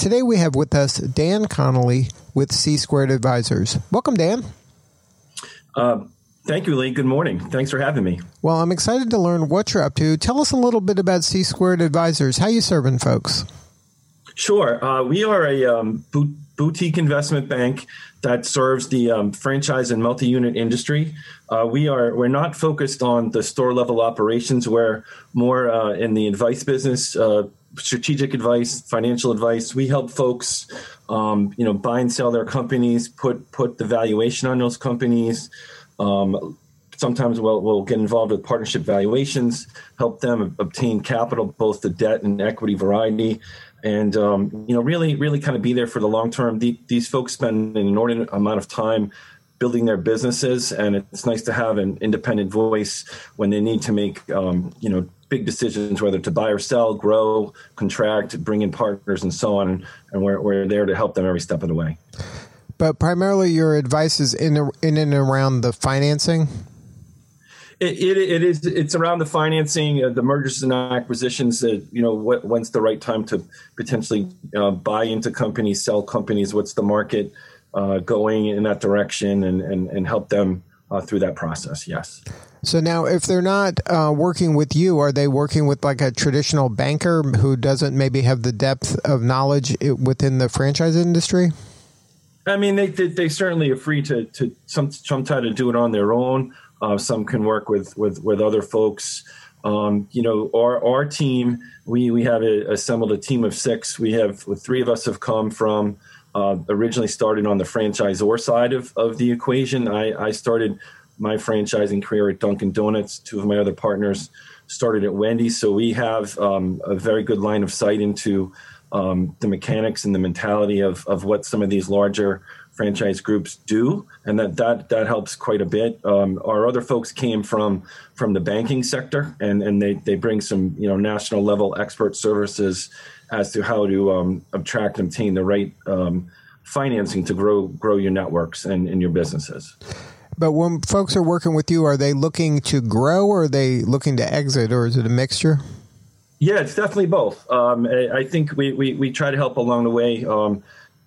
Today we have with us Dan Connolly with C Squared Advisors. Welcome, Dan. Uh, thank you, Lee. Good morning. Thanks for having me. Well, I'm excited to learn what you're up to. Tell us a little bit about C Squared Advisors. How you serving folks? Sure. Uh, we are a um, boutique investment bank that serves the um, franchise and multi-unit industry. Uh, we are we're not focused on the store level operations. We're more uh, in the advice business, uh, strategic advice, financial advice. We help folks, um, you know, buy and sell their companies, put put the valuation on those companies. Um, sometimes we'll, we'll get involved with partnership valuations, help them obtain capital, both the debt and equity variety, and um, you know, really, really kind of be there for the long term. The, these folks spend an inordinate amount of time building their businesses, and it's nice to have an independent voice when they need to make, um, you know, big decisions whether to buy or sell, grow, contract, bring in partners, and so on. And we're, we're there to help them every step of the way. But primarily, your advice is in in and around the financing. It, it, it is it's around the financing, uh, the mergers and acquisitions. That you know, what, when's the right time to potentially uh, buy into companies, sell companies? What's the market uh, going in that direction, and and, and help them uh, through that process. Yes. So now, if they're not uh, working with you, are they working with like a traditional banker who doesn't maybe have the depth of knowledge within the franchise industry? I mean, they they, they certainly are free to to some sometimes to do it on their own. Uh, some can work with with with other folks. Um, you know, our our team, we we have a, assembled a team of six. We have three of us have come from uh, originally started on the franchisor side of, of the equation. I, I started my franchising career at Dunkin' Donuts. Two of my other partners started at Wendy's. So we have um, a very good line of sight into um, the mechanics and the mentality of, of what some of these larger franchise groups do, and that that that helps quite a bit. Um, our other folks came from from the banking sector, and and they they bring some you know national level expert services as to how to um, attract and obtain the right um, financing to grow grow your networks and, and your businesses. But when folks are working with you, are they looking to grow, or are they looking to exit, or is it a mixture? Yeah, it's definitely both. Um, I think we, we, we try to help along the way. Um,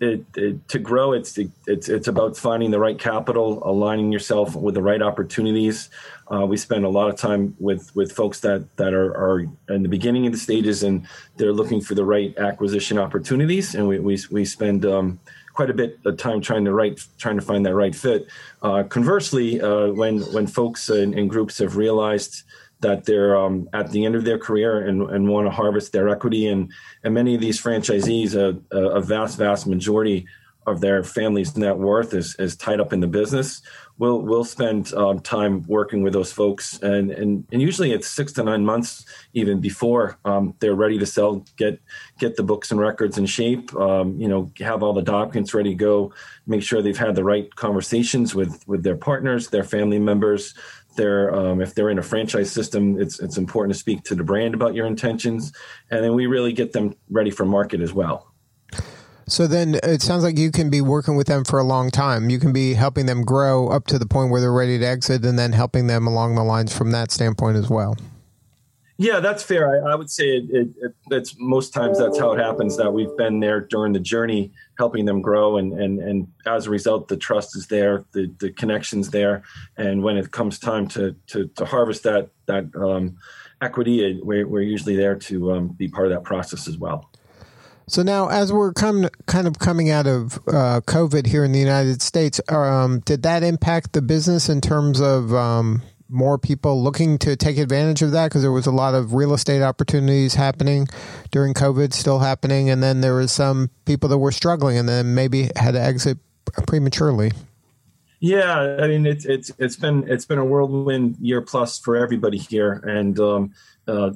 it, it, to grow, it's it's it's about finding the right capital, aligning yourself with the right opportunities. Uh, we spend a lot of time with with folks that that are, are in the beginning of the stages and they're looking for the right acquisition opportunities, and we we, we spend um, quite a bit of time trying to right trying to find that right fit. Uh, conversely, uh, when when folks and groups have realized that they're um, at the end of their career and, and want to harvest their equity. And, and many of these franchisees, a, a vast, vast majority of their family's net worth is, is tied up in the business. We'll, we'll spend um, time working with those folks. And, and, and usually it's six to nine months even before um, they're ready to sell, get, get the books and records in shape, um, you know, have all the documents ready to go, make sure they've had the right conversations with, with their partners, their family members, they're um, if they're in a franchise system, it's it's important to speak to the brand about your intentions, and then we really get them ready for market as well. So then it sounds like you can be working with them for a long time. You can be helping them grow up to the point where they're ready to exit, and then helping them along the lines from that standpoint as well. Yeah, that's fair. I, I would say it, it, it, it's most times that's how it happens. That we've been there during the journey, helping them grow, and and and as a result, the trust is there, the the connections there, and when it comes time to to, to harvest that that um, equity, we're, we're usually there to um, be part of that process as well. So now, as we're come, kind of coming out of uh, COVID here in the United States, um, did that impact the business in terms of um, more people looking to take advantage of that because there was a lot of real estate opportunities happening during COVID, still happening, and then there was some people that were struggling and then maybe had to exit prematurely. Yeah, I mean it's it's it's been it's been a whirlwind year plus for everybody here, and um, uh,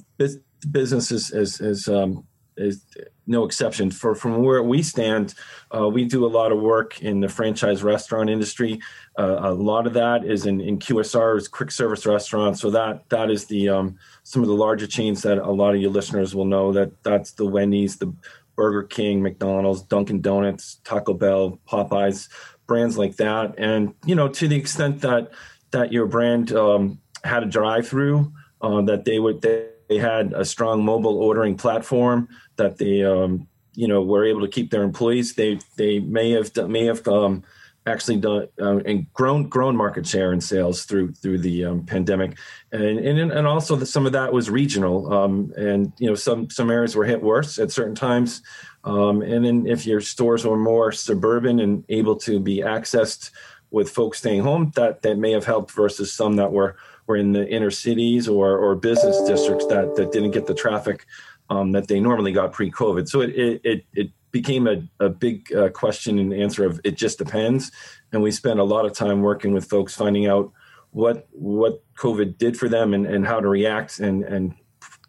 business is is, is um, is no exception. For from where we stand, uh, we do a lot of work in the franchise restaurant industry. Uh, a lot of that is in, in QSRs, quick service restaurants. So that that is the um, some of the larger chains that a lot of your listeners will know. That that's the Wendy's, the Burger King, McDonald's, Dunkin' Donuts, Taco Bell, Popeyes, brands like that. And you know, to the extent that that your brand um, had a drive-through, uh, that they would they, they had a strong mobile ordering platform that they um, you know were able to keep their employees. They they may have may have um, actually done uh, and grown grown market share in sales through through the um, pandemic, and and and also the, some of that was regional. Um, and you know some some areas were hit worse at certain times. Um, and then if your stores were more suburban and able to be accessed with folks staying home, that that may have helped versus some that were were in the inner cities or or business districts that that didn't get the traffic um, that they normally got pre-COVID. So it it it, it became a, a big uh, question and answer of it just depends. And we spent a lot of time working with folks finding out what what COVID did for them and, and how to react and and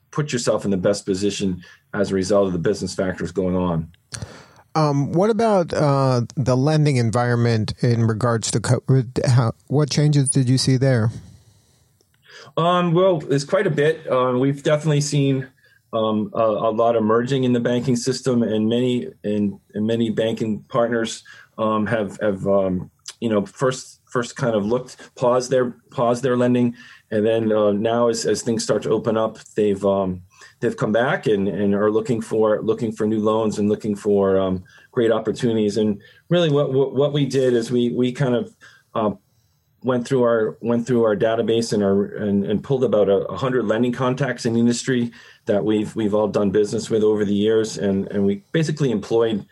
put yourself in the best position as a result of the business factors going on. Um, what about uh, the lending environment in regards to COVID? How, what changes did you see there? Um, well, there's quite a bit. Uh, we've definitely seen um, a, a, lot emerging in the banking system, and many and, and many banking partners um, have have um, you know first first kind of looked paused their paused their lending, and then uh, now as, as things start to open up, they've um, they've come back and, and are looking for looking for new loans and looking for great opportunities. And really, what, what, what we did is we we kind of uh, went through our went through our database and our and, and pulled about a hundred lending contacts in the industry that we've we've all done business with over the years, and and we basically employed,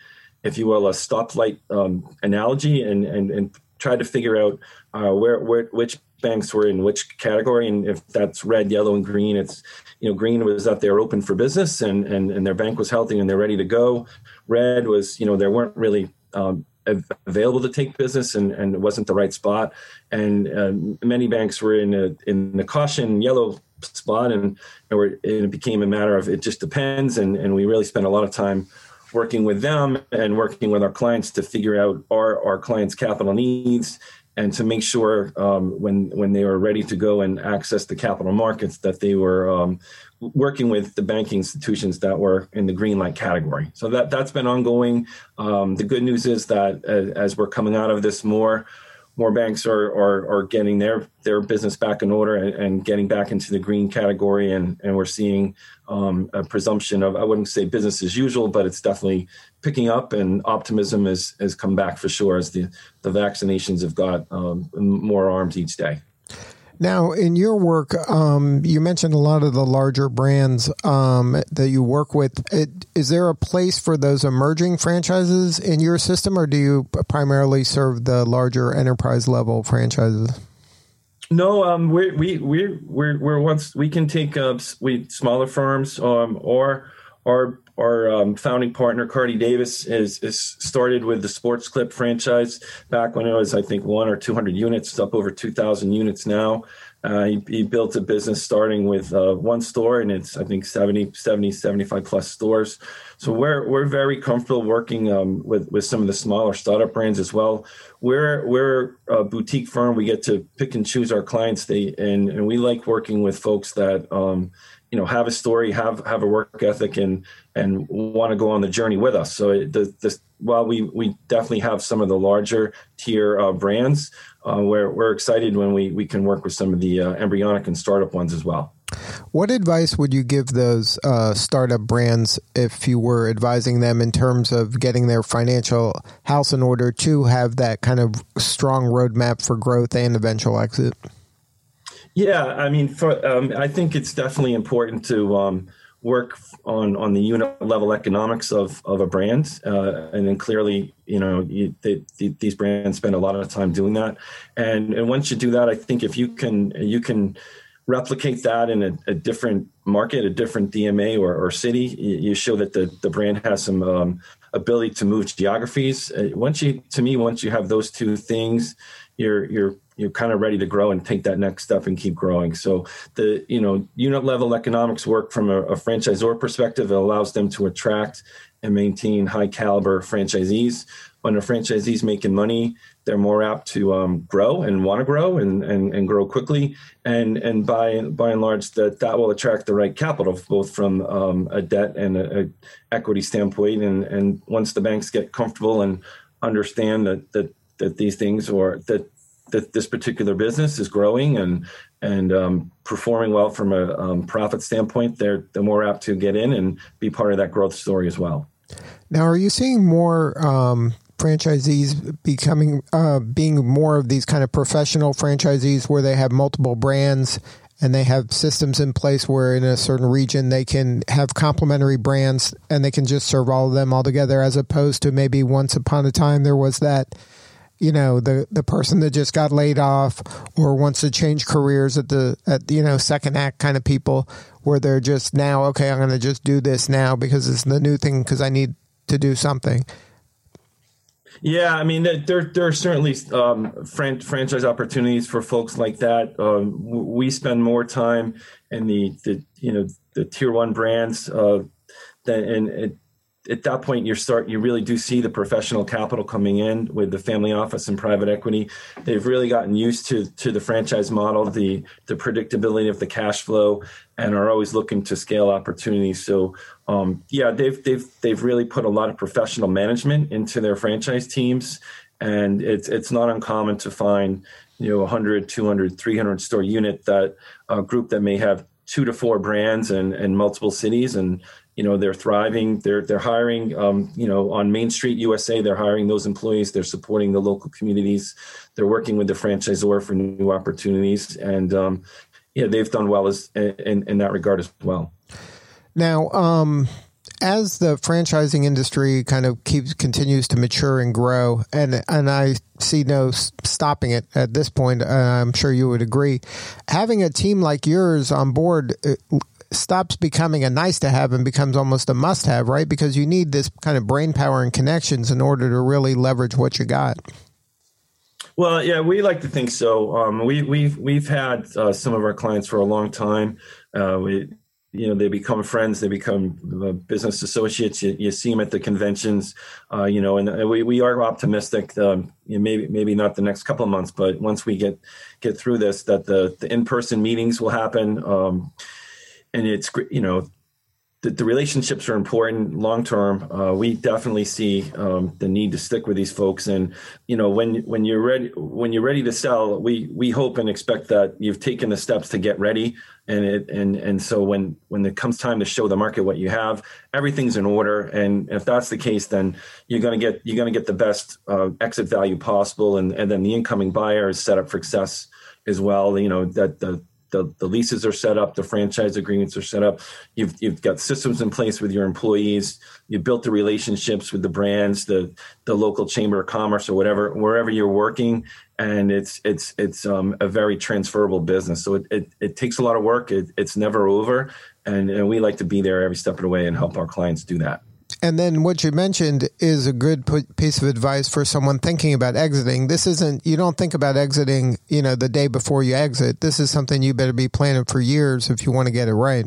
if you will, a stoplight um, analogy, and and and tried to figure out uh, where where which banks were in which category, and if that's red, yellow, and green, it's you know green was that they're open for business and and and their bank was healthy and they're ready to go. Red was you know there weren't really um, available to take business and, and it wasn't the right spot. And uh, many banks were in a, in the caution yellow spot and, and, and, it became a matter of it just depends. And, and we really spent a lot of time working with them and working with our clients to figure out our, our clients' capital needs and to make sure um, when when they were ready to go and access the capital markets that they were um, working with the banking institutions that were in the green light category. So that that's been ongoing. Um, the good news is that as, as, we're coming out of this, more more banks are are, are getting their their business back in order and, and, getting back into the green category, and and we're seeing um, a presumption of I wouldn't say business as usual, but it's definitely picking up, and optimism has has come back for sure as the the vaccinations have got um, more arms each day. Now, in your work, um, you mentioned a lot of the larger brands um, that you work with. It, is there a place for those emerging franchises in your system, or do you primarily serve the larger enterprise level franchises? No, um, we we we we're, we're once we can take uh, we smaller firms um, or our our um, founding partner Carty Davis is, is started with the Sport Clips franchise back when it was I think one or two hundred units, it's up over two thousand units now. Uh, he, he, built a business starting with uh, one store and it's I think 70, 70, 75 plus stores. So we're we're very comfortable working um, with with some of the smaller startup brands as well. We're we're a boutique firm. We get to pick and choose our clients. They and and we like working with folks that um, you know have a story have have a work ethic and and want to go on the journey with us. So it, the, this while we we definitely have some of the larger tier uh, brands uh, we're, we're excited when we we can work with some of the uh, embryonic and startup ones as well. What advice would you give those uh, startup brands if you were advising them in terms of getting their financial house in order to have that kind of strong roadmap for growth and eventual exit yeah, I mean, for, um, I think it's definitely important to um, work on on the unit level economics of of a brand, uh, and then clearly, you know, you, they, these brands spend a lot of time doing that, and and once you do that, I think if you can you can replicate that in a, a different market, a different DMA or, or city, you, show that the the brand has some um, ability to move geographies. Uh, once you, to me, once you have those two things, you're you're you know kind of ready to grow and take that next step and keep growing. So the you know unit level economics work from a, a franchisor perspective. It allows them to attract and maintain high caliber franchisees. When a franchisee's making money, they're more apt to um, grow and want to grow and, and, and grow quickly. And and by by and large, that that will attract the right capital, both from um, a debt and a, a, equity standpoint. And and once the banks get comfortable and understand that that that these things or that that this particular business is growing and and um, performing well from a um, profit standpoint, they're they're more apt to get in and be part of that growth story as well. Now, are you seeing more um, franchisees becoming uh, being more of these kind of professional franchisees where they have multiple brands and they have systems in place where in a certain region they can have complementary brands and they can just serve all of them all together as opposed to maybe once upon a time there was that you know the the person that just got laid off or wants to change careers at the at you know second act kind of people where they're just now okay I'm going to just do this now because it's the new thing because I need to do something. Yeah, I mean there there are certainly um, fran- franchise opportunities for folks like that. Um, we spend more time in the, the you know the tier one brands uh, than and at that point you start you really do see the professional capital coming in with the family office and private equity. They've really gotten used to to the franchise model the the predictability of the cash flow and are always looking to scale opportunities. So um, yeah they've they've they've really put a lot of professional management into their franchise teams. And it's it's not uncommon to find you know 100 200 300 store unit that a group that may have two to four brands and, and multiple cities and you know they're thriving they're they're hiring um, you know on main street usa they're hiring those employees they're supporting the local communities they're working with the franchisor for new opportunities and um, yeah they've done well as in, in that regard as well. Now um, as the franchising industry kind of keeps continues to mature and grow and and I see no stopping it at this point uh, I'm sure you would agree having a team like yours on board stops becoming a nice to have and becomes almost a must have, right? Because you need this kind of brain power and connections in order to really leverage what you got. Well, yeah, we like to think so. Um, we, we've we've had uh, some of our clients for a long time. Uh, we, you know, they become friends. They become uh, business associates. You, you, see them at the conventions. Uh, you know, and we, we are optimistic. Um, you know, maybe maybe not the next couple of months, but once we get get through this, that the the in person meetings will happen. Um, and it's you know the, the relationships are important long term. Uh, we definitely see um, the need to stick with these folks, and you know when when you're ready when you're ready to sell, we we hope and expect that you've taken the steps to get ready, and it and and so when when it comes time to show the market what you have, everything's in order, and if that's the case, then you're to get you're to get the best uh, exit value possible, and and then the incoming buyer is set up for success as well. You know that the the, the leases are set up, the franchise agreements are set up. You've you've got systems in place with your employees. You built the relationships with the brands, the the local chamber of commerce or whatever, wherever you're working, and it's it's it's um, a very transferable business. So it, it, it takes a lot of work. It, it's never over, and, and we like to be there every step of the way and help our clients do that. And then what you mentioned is a good piece of advice for someone thinking about exiting. This isn't, you don't think about exiting, you know, the day before you exit. This is something you better be planning for years if you want to get it right.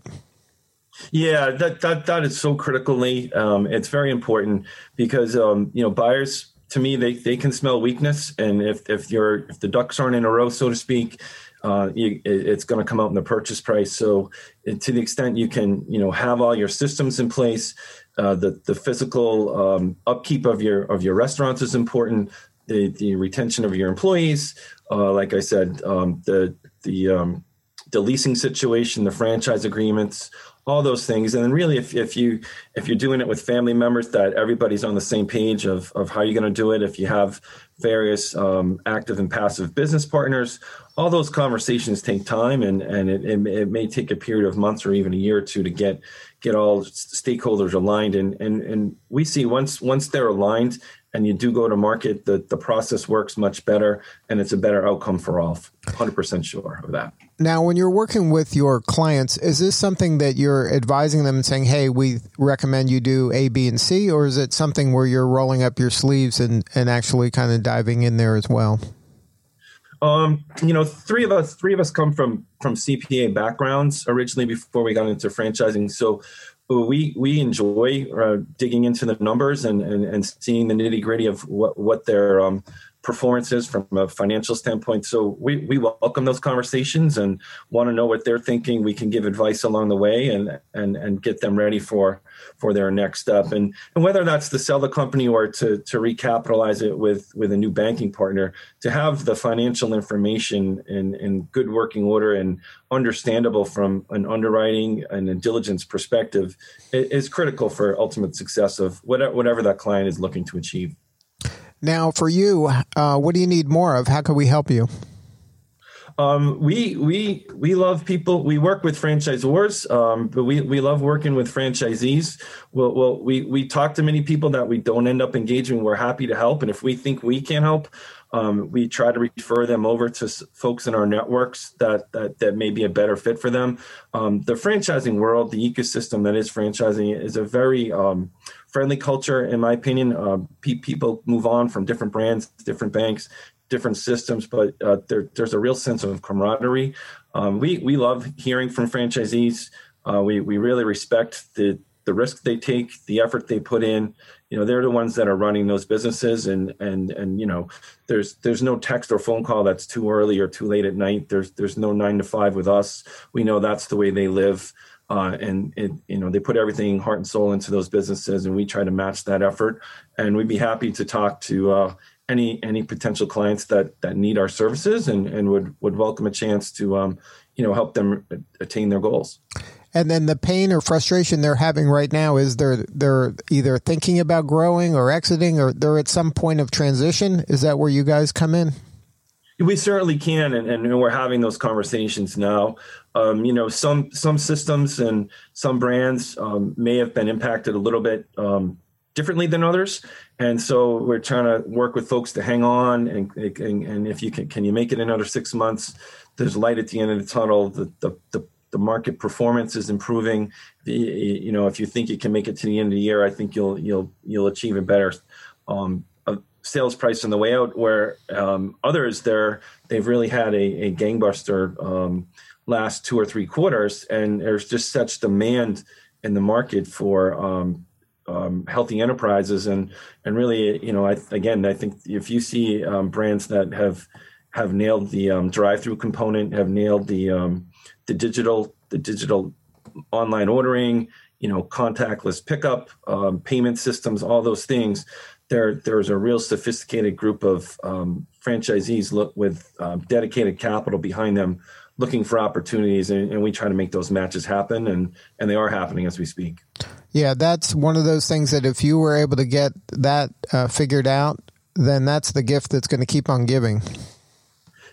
Yeah, that that that is so critically. Um, it's very important because um, you know buyers to me they they can smell weakness, and if if you're if the ducks aren't in a row, so to speak, uh, you, it's going to come out in the purchase price. So, to the extent you can, you know, have all your systems in place, uh, the the physical um, upkeep of your of your restaurants is important. The the retention of your employees, uh, like I said, um, the the um, the leasing situation, the franchise agreements, all those things. And then really, if, if you if you're doing it with family members, that everybody's on the same page of of how you're going to do it. If you have various um, active and passive business partners, all those conversations take time, and and it, it, it may take a period of months or even a year or two to get get all stakeholders aligned and and and we see once once they're aligned and you do go to market the the process works much better and it's a better outcome for all 100% sure of that now when you're working with your clients is this something that you're advising them and saying hey we recommend you do a b and c or is it something where you're rolling up your sleeves and and actually kind of diving in there as well Um, you know, three of us, three of us come from from CPA backgrounds originally before we got into franchising. So we we enjoy uh, digging into the numbers and, and, and seeing the nitty gritty of what what their um, performances from a financial standpoint. So we, we welcome those conversations and want to know what they're thinking. We can give advice along the way and and and get them ready for for their next step. And and whether that's to sell the company or to to recapitalize it with with a new banking partner, to have the financial information in in good working order and understandable from an underwriting and a diligence perspective is critical for ultimate success of whatever, whatever that client is looking to achieve. Now, for you, uh, what do you need more of? How can we help you? Um, we we we love people. We work with franchisors, um, but we, we love working with franchisees. Well, well, we we talk to many people that we don't end up engaging. We're happy to help, and if we think we can help, um, we try to refer them over to folks in our networks that that that may be a better fit for them. Um, the franchising world, the ecosystem that is franchising, is a very um, friendly culture, in my opinion. Uh, pe- people move on from different brands, different banks, different systems, but uh, there, there's a real sense of camaraderie. Um, we we love hearing from franchisees. Uh, we we really respect the the risk they take, the effort they put in. You know, they're the ones that are running those businesses, and and and you know, there's there's no text or phone call that's too early or too late at night. There's there's no nine to five with us. We know that's the way they live uh, and it, you know they put everything heart and soul into those businesses and we try to match that effort. And we'd be happy to talk to uh, any any potential clients that that need our services and and would would welcome a chance to um, you know help them attain their goals. And then the pain or frustration they're having right now is they're they're either thinking about growing or exiting or they're at some point of transition. Is that where you guys come in we certainly can, and, and we're having those conversations now. Um, you know, some some systems and some brands um, may have been impacted a little bit um, differently than others, and so we're trying to work with folks to hang on. And, and, and if you can, can you make it another six months? There's light at the end of the tunnel. The the, the, the market performance is improving. The, you know, if you think you can make it to the end of the year, I think you'll you'll you'll achieve it better. Um, sales price on the way out, where um, others there they've really had a, a gangbuster um, last two or three quarters, and there's just such demand in the market for um, um healthy enterprises, and and really, you know, I, again, I think if you see um, brands that have have nailed the um, drive-through component, have nailed the the digital the digital online ordering, you know, contactless pickup, payment systems, all those things there there's a real sophisticated group of um, franchisees look with um, dedicated capital behind them looking for opportunities and, and, we try to make those matches happen and and they are happening as we speak. Yeah that's one of those things that if you were able to get that uh, figured out then that's the gift that's going to keep on giving.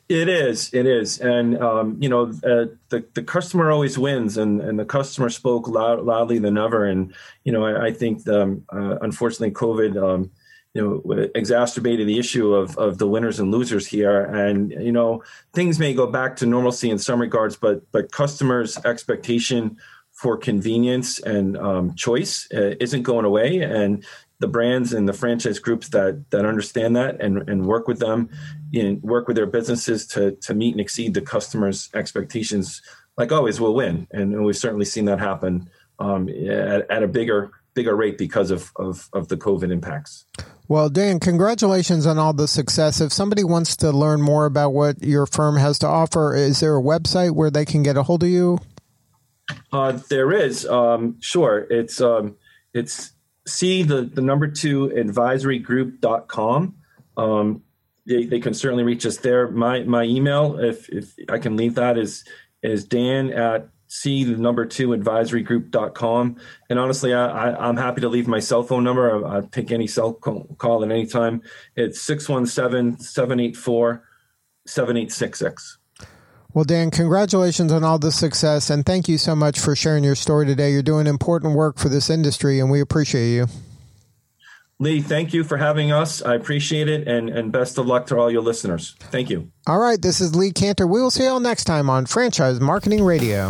It is it is and um, you know uh, the, the customer always wins and, and the customer spoke loud, loudly than ever and you know i, I think the, um, uh, unfortunately covid um, you know exacerbated the issue of of the winners and losers here. And you know things may go back to normalcy in some regards but but customers expectation for convenience and um, choice uh, isn't going away. And the brands and the franchise groups that that understand that and and work with them and work with their businesses to to meet and exceed the customers expectations like always will win. And, and we've certainly seen that happen um, at, at a bigger bigger rate because of, of, of the COVID impacts. Well, Dan, congratulations on all the success. If somebody wants to learn more about what your firm has to offer, is there a website where they can get a hold of you? Uh, there is. Um, sure. It's um, it's C the, the number two advisorygroup.com. Um, they, they can certainly reach us there. My my email, if if I can leave that, is is Dan at see the number two advisorygroup.com. And honestly, I, I, am happy to leave my cell phone number. I, I pick any cell call at any time. It's 617 784 7866. Well, Dan, congratulations on all the success. And thank you so much for sharing your story today. You're doing important work for this industry, and we appreciate you. Lee, thank you for having us. I appreciate it, and, and best of luck to all your listeners. Thank you. All right, this is Lee Kantor. We will see you all next time on Franchise Marketing Radio.